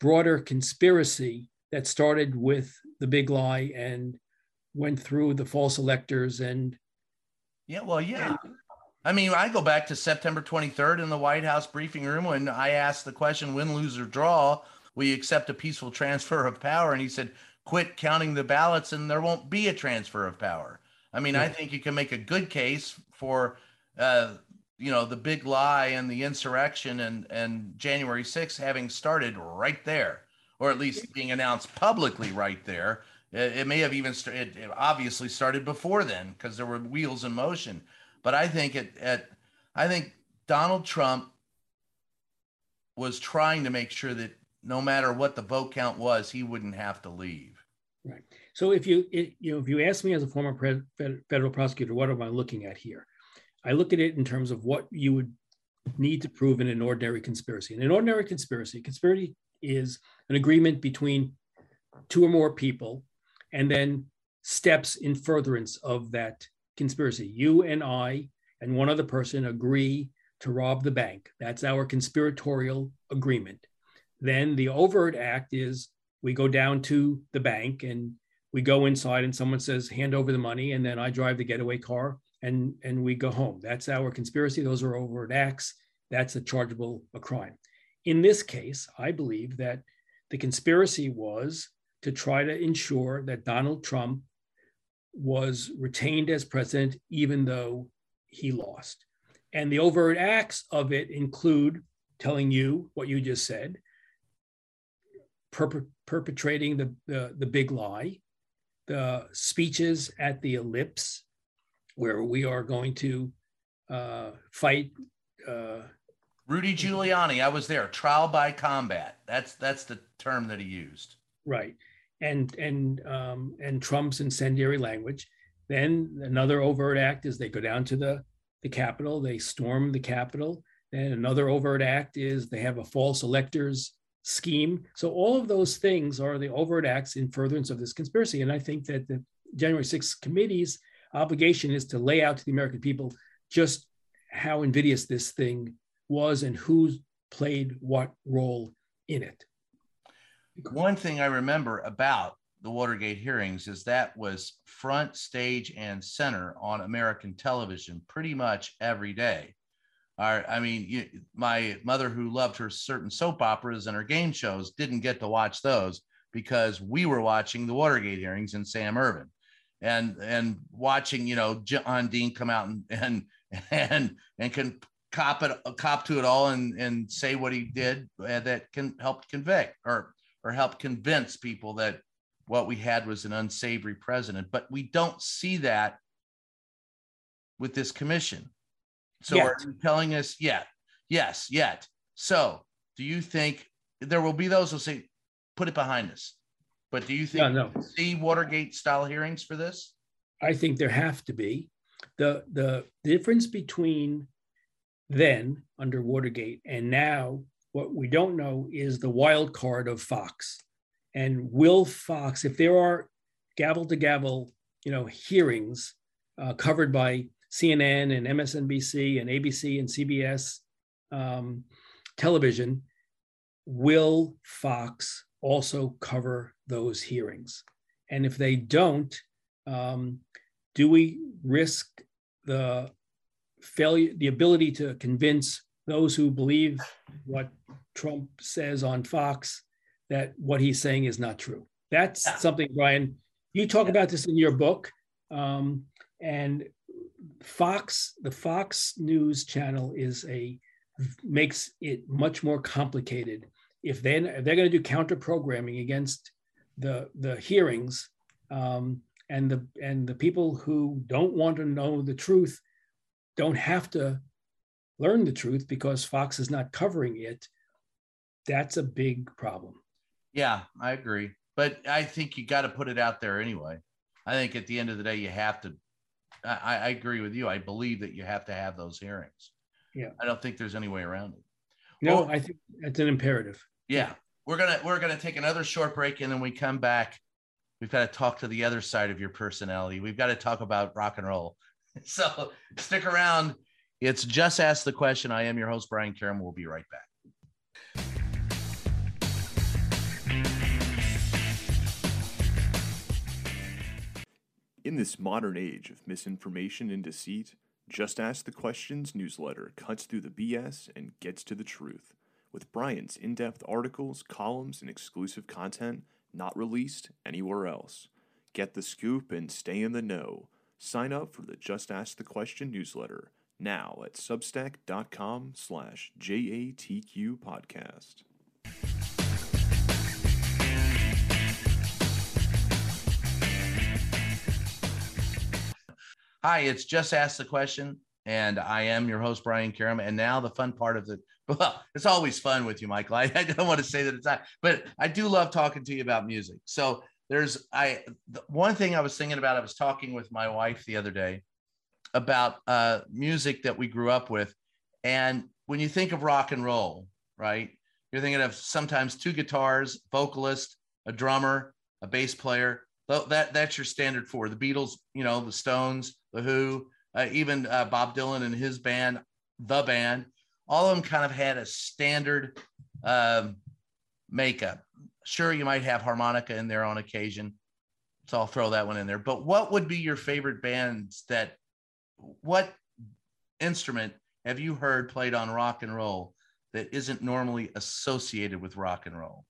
broader conspiracy that started with the big lie and went through the false electors and yeah well yeah and, i mean i go back to september 23rd in the white house briefing room when i asked the question win lose or draw we accept a peaceful *laughs* transfer of power? And he said quit counting the ballots and there won't be a transfer of power. I mean yeah. i think you can make a good case for uh, you know the big lie and the insurrection and and January 6th having started right there or at least being announced publicly right there. It, it may have even it, it obviously started before then because there were wheels in motion but I think it at I think Donald Trump was trying to make sure that no matter what the vote count was he wouldn't have to leave. Right. So if you it, you know if you ask me as a former pre- federal prosecutor what am I looking at here? I look at it in terms of what you would need to prove in an ordinary conspiracy. In an ordinary conspiracy, conspiracy is an agreement between two or more people and then steps in furtherance of that conspiracy. You and I and one other person agree to rob the bank. That's our conspiratorial agreement. Then the overt act is we go down to the bank and we go inside and someone says, hand over the money. And then I drive the getaway car and and we go home. That's our conspiracy. Those are overt acts. That's a chargeable a crime. In this case, I believe that the conspiracy was to try to ensure that Donald Trump was retained as president, even though he lost. And the overt acts of it include telling you what you just said, perpetrating the, the, the big lie, the speeches at the ellipse, where we are going to uh, fight. Uh, Rudy Giuliani, I was there. Trial by combat. That's that's the term that he used. Right, and and um, and Trump's incendiary language. Then another overt act is they go down to the the Capitol, they storm the Capitol. Then another overt act is they have a false electors scheme. So all of those things are the overt acts in furtherance of this conspiracy. And I think that the January 6th committees obligation is to lay out to the American people just how invidious this thing was and who played what role in it. One thing I remember about the Watergate hearings is that was front stage and center on American television pretty much every day. Our, I mean, you, my mother, who loved her certain soap operas and her game shows, didn't get to watch those because we were watching the Watergate hearings and Sam Ervin and and watching you know John Dean come out and and and and can cop it, cop to it all, and and say what he did uh, that can help convict or or help convince people that what we had was an unsavory president. But we don't see that with this commission. So yet. are you telling us yet? Yes, yet. So do you think there will be those who say, put it behind us? But do you think no, no. see Watergate style hearings for this? I think there have to be. The the difference between then under Watergate and now, what we don't know is the wild card of Fox. And will Fox, if there are gavel to gavel, you know, hearings uh, covered by CNN and MSNBC and ABC and CBS um, television, will Fox also cover those hearings? And if they don't, um, do we risk the failure, the ability to convince those who believe what Trump says on Fox that what he's saying is not true? That's yeah. something, Brian. You talk yeah. about this in your book, um, and Fox, the Fox News channel is a makes it much more complicated. If they if they're going to do counter programming against the the hearings, um, and the and the people who don't want to know the truth don't have to learn the truth because Fox is not covering it. That's a big problem. Yeah, I agree. But I think you got to put it out there anyway. I think at the end of the day, you have to I, I agree with you. I believe that you have to have those hearings. Yeah. I don't think there's any way around it. No, well, I think it's an imperative. Yeah. We're gonna we're gonna take another short break and then we come back. We've got to talk to the other side of your personality. We've got to talk about rock and roll. *laughs* So stick around. It's just ask the question. I am your host, Brian Karem. We'll be right back. In this modern age of misinformation and deceit, Just Ask the Questions newsletter cuts through the BS and gets to the truth. With Brian's in depth articles, columns, and exclusive content not released anywhere else. Get the scoop and stay in the know. Sign up for the Just Ask the Question newsletter now at substack.com slash JATQ podcast. Hi, it's Just Ask the Question, and I am your host, Brian Karem. And now the fun part of the well, it's always fun with you, Michael. I, I don't want to say that it's not, but I do love talking to you about music. So there's I the one thing I was thinking about, I was talking with my wife the other day about uh, music that we grew up with. And when you think of rock and roll, right, you're thinking of sometimes two guitars, vocalist, a drummer, a bass player. That that's your standard for the Beatles, you know, the Stones, the Who, uh, even uh, Bob Dylan and his band, the band, all of them kind of had a standard um, makeup. Sure, you might have harmonica in there on occasion, so I'll throw that one in there. But what would be your favorite bands that? What instrument have you heard played on rock and roll that isn't normally associated with rock and roll?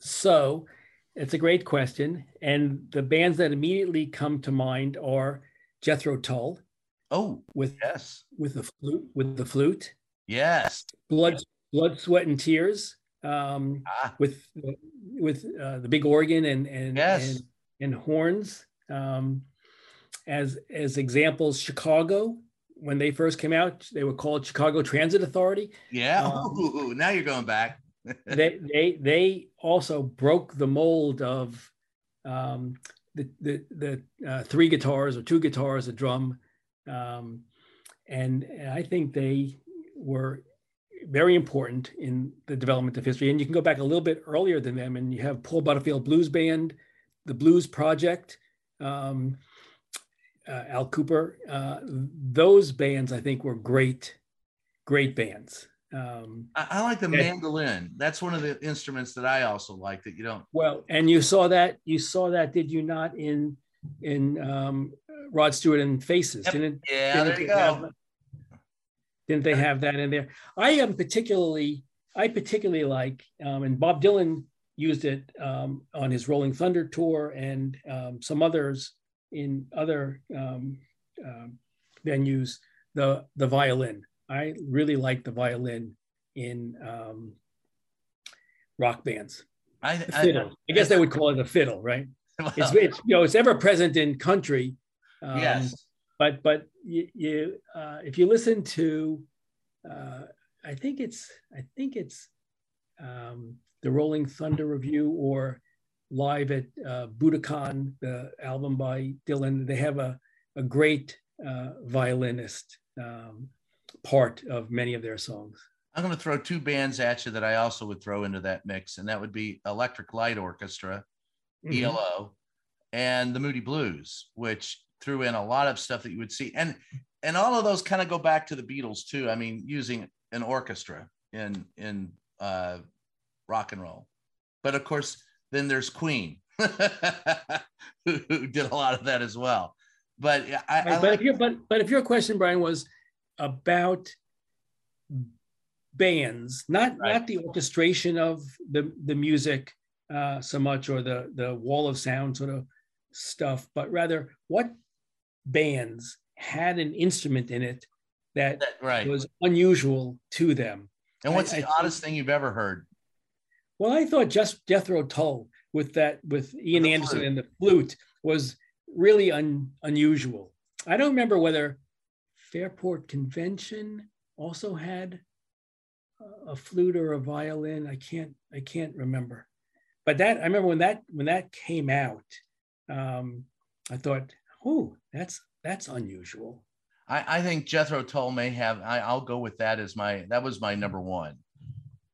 So, it's a great question, and the bands that immediately come to mind are Jethro Tull. Oh, with yes, with the flute, with the flute. Yes, blood, blood, sweat, and tears. Um, ah. with with uh, the big organ and and yes. and, and horns. Um, as as examples, Chicago when they first came out, they were called Chicago Transit Authority. Yeah. Um, Ooh, now you're going back. *laughs* they they they also broke the mold of um, the the, the uh, three guitars or two guitars, a drum, um, and I think they were very important in the development of history. And you can go back a little bit earlier than them, and you have Paul Butterfield Blues Band, the Blues Project, um, uh, Al Kooper. Uh, those bands, I think, were great, great bands. Um, I, I, like the and, mandolin. That's one of the instruments that I also like that you don't. Well, and you saw that you saw that, did you not in in um, Rod Stewart and Faces? Yep. Didn't, yeah, didn't there you go. Have, didn't they have that in there? I am particularly I particularly like, um, and Bob Dylan used it um, on his Rolling Thunder tour and um, some others in other um, uh, venues. The the violin I really like the violin in um, rock bands. I, The fiddle. I, guess they would call it a fiddle, right? *laughs* well, It's, it's you know it's ever present in country. Um, yes. but but you, you uh, if you listen to uh, i think it's i think it's um, the rolling thunder revue or live at uh, budokan the album by dylan they have a, a great uh, violinist um, part of many of their songs I'm going to throw two bands at you that I also would throw into that mix, and that would be Electric Light Orchestra, Mhm. ELO, and the Moody Blues, which threw in a lot of stuff that you would see, and and all of those kind of go back to the Beatles too. I mean, using an orchestra in in uh, rock and roll, but of course, then there's Queen, *laughs* who, did a lot of that as well. But yeah, I, I but like- if your but but if your question, Brian, was about bands, not Right. not the orchestration of the the music uh, so much or the the wall of sound sort of stuff, but rather what bands had an instrument in it that that- right. was unusual to them. And what's I- the I think- oddest thing you've ever heard? Well, I thought just Jethro Tull with that with Ian the Anderson flute. and the flute was really un, unusual. I don't remember whether Fairport Convention also had a- a flute or a violin. I can't I can't remember. But that I remember when that when that came out, um, I thought, oh, that's that's unusual. I, I think Jethro Tull may have. I, I'll go with that as my. That was my number one.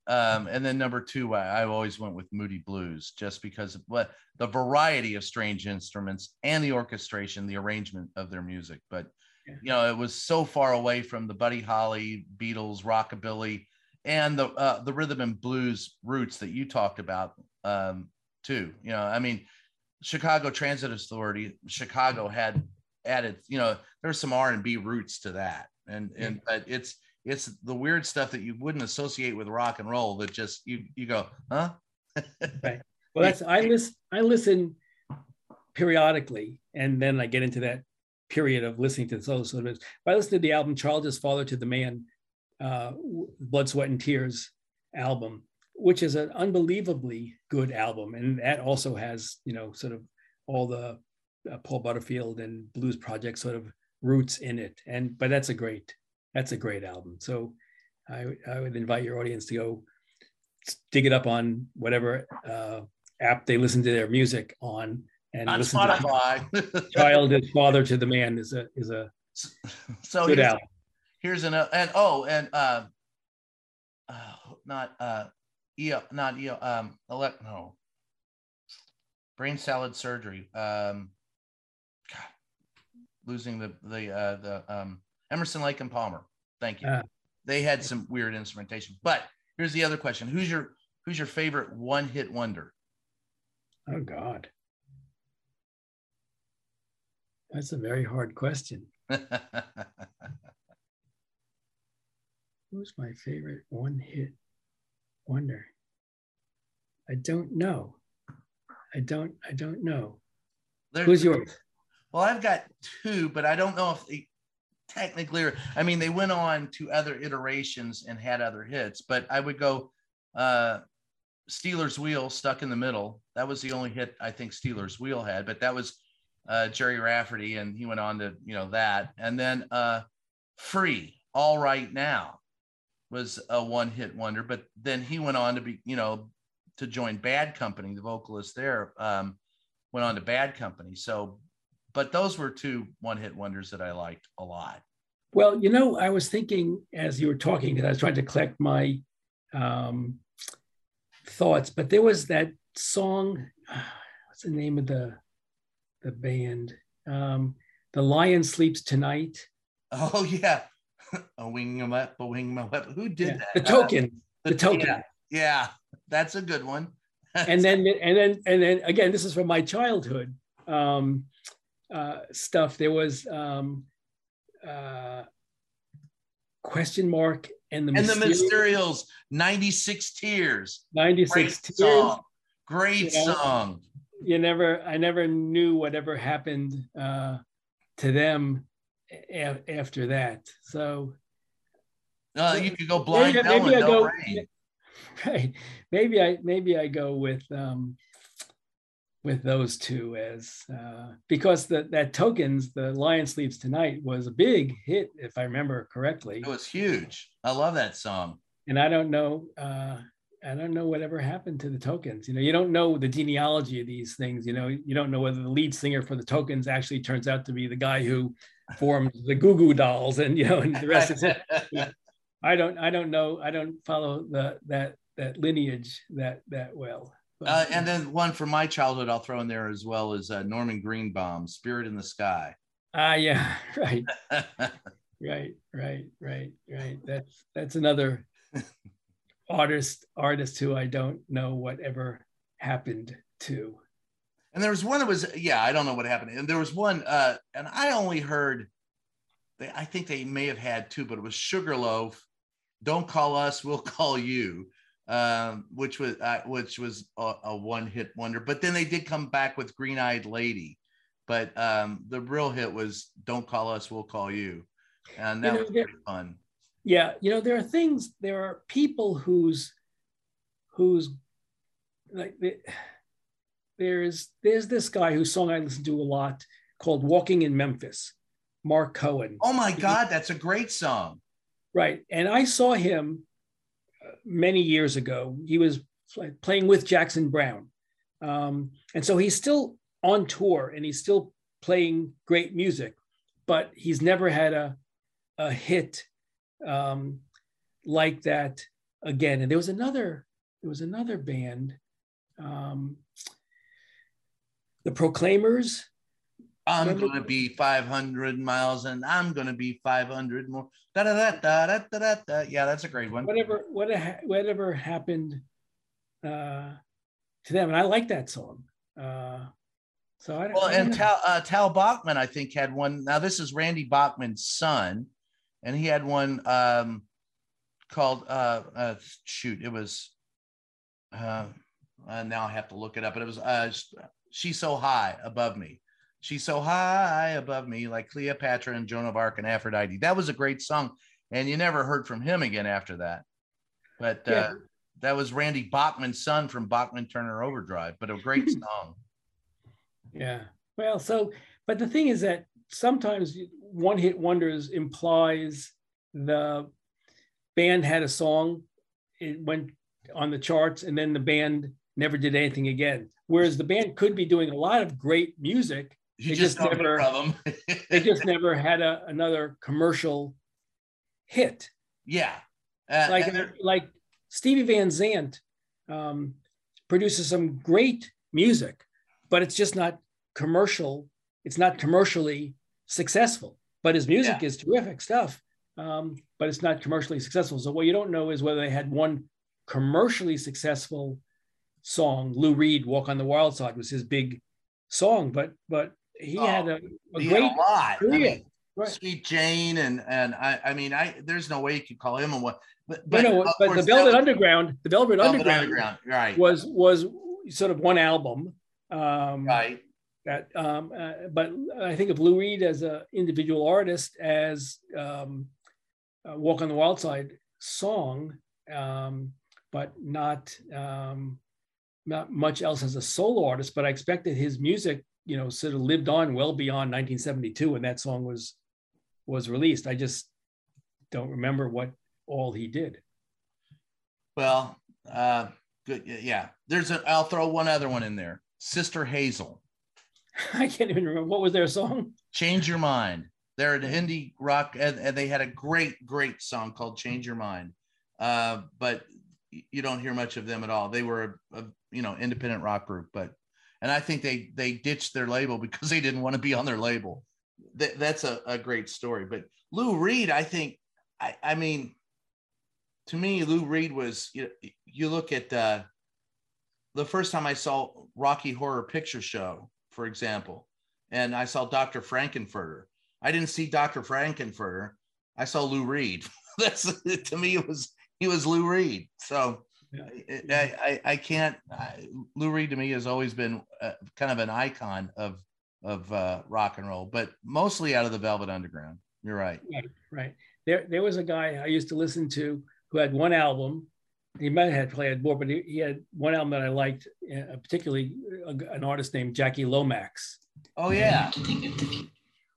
Um, and then number two, I, I always went with Moody Blues, just because of what the variety of strange instruments and the orchestration, the arrangement of their music. But Yeah. you know, it was so far away from the Buddy Holly, Beatles, rockabilly, and the uh, the rhythm and blues roots that you talked about um, too. You know, I mean, Chicago Transit Authority, Chicago had added. You know, there's some R and B roots to that, and and but it's it's the weird stuff that you wouldn't associate with rock and roll that just you you go, huh? *laughs* right Well, that's I listen. I listen periodically, and then I get into that period of listening to sort of. But I listened to the album "Child Is Father to the Man," uh, Blood, Sweat, and Tears album, which is an unbelievably good album, and that also has you know sort of all the uh, Paul Butterfield and Blues Project sort of roots in it. And but that's a great that's a great album. So I I would invite your audience to go dig it up on whatever uh, app they listen to their music on and On listen to Spotify. *laughs* child is father to the man is a is a so good here's, album here's an and oh and uh, uh not uh EO, not EO, um elect no brain salad surgery um God, losing the the uh the um Emerson Lake and Palmer. Thank you. Ah. they had some weird instrumentation. But here's the other question. Who's your who's your favorite one hit wonder? Oh god. That's a very hard question. *laughs* Who's my favorite one hit wonder? I don't know. I don't i don't know. There- who's yours? Well, I've got two, but I don't know if technically. I mean, they went on to other iterations and had other hits, but I would go uh Stealers Wheel stuck in the middle. That was the only hit I think Stealers Wheel had, but that was uh Gerry Rafferty, and he went on to, you know, that. And then uh Free, All Right Now was a one hit wonder, but then he went on to be, you know, to join Bad Company, the vocalist there. Um, went on to Bad Company. So but those were two one-hit wonders that I liked a lot. Well, you know, I was thinking as you were talking, because I was trying to collect my um, thoughts, but there was that song. *sighs* What's the name of the the band? Um, the Lion Sleeps Tonight. Oh yeah, *laughs* a wing em up, a wing em up. Who did Yeah, that? The Uh, Token. the Token. Yeah, yeah, that's a good one. and *laughs* then and then and then again, this is from my childhood um, uh, stuff. There was um, uh, question mark and the and the Mysterious- Mysterios, 96 Tears. 96 tears. song. Great song. you never i never knew whatever happened uh, to them a- after that so Uh, you could go blind maybe, maybe I go. rain. *laughs* Right. Maybe I maybe I go with um, with those two as uh, because the, that tokens the lion sleeps tonight was a big hit if I remember correctly. It was huge. I love that song. and I don't know. Uh, I don't know whatever happened to the tokens. You know, you don't know the genealogy of these things. You know, you don't know whether the lead singer for the tokens actually turns out to be the guy who formed *laughs* the Goo Goo Dolls, and you know, and the rest is *laughs* it. I don't. I don't know. I don't follow the that that lineage that that well. Uh, and then one from my childhood I'll throw in there as well is uh, Norman Greenbaum, Spirit in the Sky. ah, yeah, *laughs* right, *laughs* right, right, right, right. That's that's another artist artist who I don't know whatever happened to. And there was one that was, yeah, I don't know what happened. And there was one, uh, and I only heard, they, I think they may have had two, but it was Sugarloaf. Don't call us, we'll call you, um, which was uh, which was a, a one hit wonder. But then they did come back with Green Eyed Lady, but um, the real hit was Don't call us, we'll call you, and that You know, was there- pretty fun. yeah you know there are things there are people whose whose like the- there's there's this guy whose song i listen to a lot called walking in memphis marc cohn Oh my God, that's a great song. right and i saw him many years ago he was playing with jackson browne. Um, and so he's still on tour and he's still playing great music but he's never had a, a hit um, like that again. And there was another there was another band um, the proclaimers I'm gonna be 500 miles and I'm gonna be 500 more. Da da da da da da da. da. Yeah, that's a great one. whatever whatever whatever happened uh, to them and i like that song uh, so i don't, Well, I don't and know. Tal, uh, Tal Bachman, I think, had one. Now, this is Randy Bachman's son, and he had one um, called, uh, uh, shoot, it was, uh, uh, now I have to look it up, but it was uh, She's So High Above Me. She's So High Above Me, like Cleopatra and Joan of Arc and Aphrodite. That was a great song, and you never heard from him again after that. But uh, Yeah. that was Randy Bachman's son from Bachman Turner Overdrive, but a great *laughs* song. Yeah. Well, so, but the thing is that sometimes one hit wonders implies the band had a song, it went on the charts, and then the band never did anything again. Whereas the band could be doing a lot of great music, You They just, just never- of them. they just never had a, another commercial hit. yeah. Uh, Like, like Stevie Van Zandt um, produces some great music, but it's just not commercial. It's not commercially successful, but his music Yeah. is terrific stuff. Um, but it's not commercially successful. So what you don't know is whether they had one commercially successful song. Lou Reed, "Walk on the Wild Side," was his big song, but but he Oh, had a, a he had great a lot. I career. mean, Right. Sweet Jane and and I I mean I there's no way you could call him a what but But, but, no, but course the Velvet Underground, the Velvet, Velvet Underground, Underground right was was sort of one album. Um, right that um, uh, but I think of Lou Reed as an individual artist as um, uh, "Walk on the Wild Side" song, um, but not um, not much else as a solo artist. But I expect that his music, you know, sort of lived on well beyond 1972 when that song was was released. I just don't remember what all he did. well uh good yeah. There's a I'll throw one other one in there. Sister Hazel. *laughs* I can't even remember. What was their song. Change Your Mind. They're an indie rock and, and they had a great great song called Change Your Mind. Uh but you don't hear much of them at all. They were a, a you know independent rock group but and I think they they ditched their label because they didn't want to be on their label. That, that's a, a great story. But Lou Reed, I think, I, I mean, to me, Lou Reed was you, you look at uh, the first time I saw Rocky Horror Picture Show, for example, and I saw Dr. Frank-N-Furter. I didn't see Dr. Frank-N-Furter. I saw Lou Reed. *laughs* That's to me, it was he was Lou Reed. So I, I, I can't. I, Lou Reed to me has always been uh, kind of an icon of of uh, rock and roll, but mostly out of the Velvet Underground. You're right. Right, right. There, there was a guy I used to listen to who had one album. He might have played more, but he, he had one album that I liked, uh, particularly a, an artist named Jackie Lomax. Oh yeah.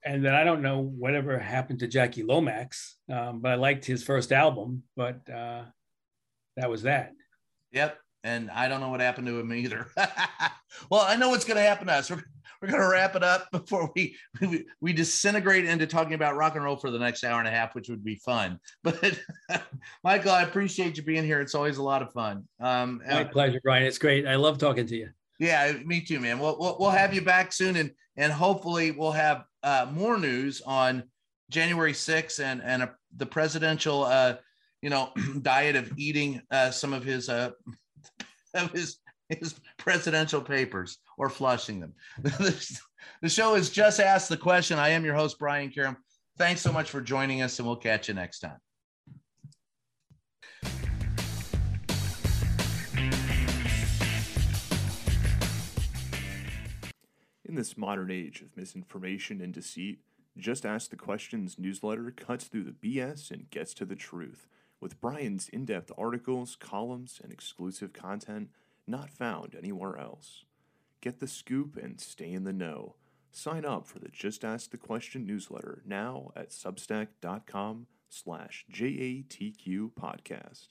And then I don't know whatever happened to Jackie Lomax, um, but I liked his first album. But uh, that was that. Yep. And I don't know what happened to him either. *laughs* well, I know what's going to happen to us. We're, we're going to wrap it up before we, we we disintegrate into talking about rock and roll for the next hour and a half, which would be fun. *laughs* But Michael, I appreciate you being here. It's always a lot of fun. Um, My pleasure, Brian. It's great. I love talking to you. Yeah, me too, man. We'll, we'll, we'll have you back soon, and and hopefully we'll have uh, more news on January 6th and and a, the presidential uh, you know *clears throat* diet of eating uh, some of his uh, *laughs* of his his presidential papers or flushing them. *laughs* the show is just ask the question. I am your host Brian Karem. Thanks so much for joining us, and we'll catch you next time. In this modern age of misinformation and deceit, Just Ask the Questions newsletter cuts through the BS and gets to the truth with Brian's in depth articles, columns, and exclusive content not found anywhere else. Get the scoop and stay in the know. Sign up for the Just Ask the Question newsletter now at substack.com slash JATQ podcast.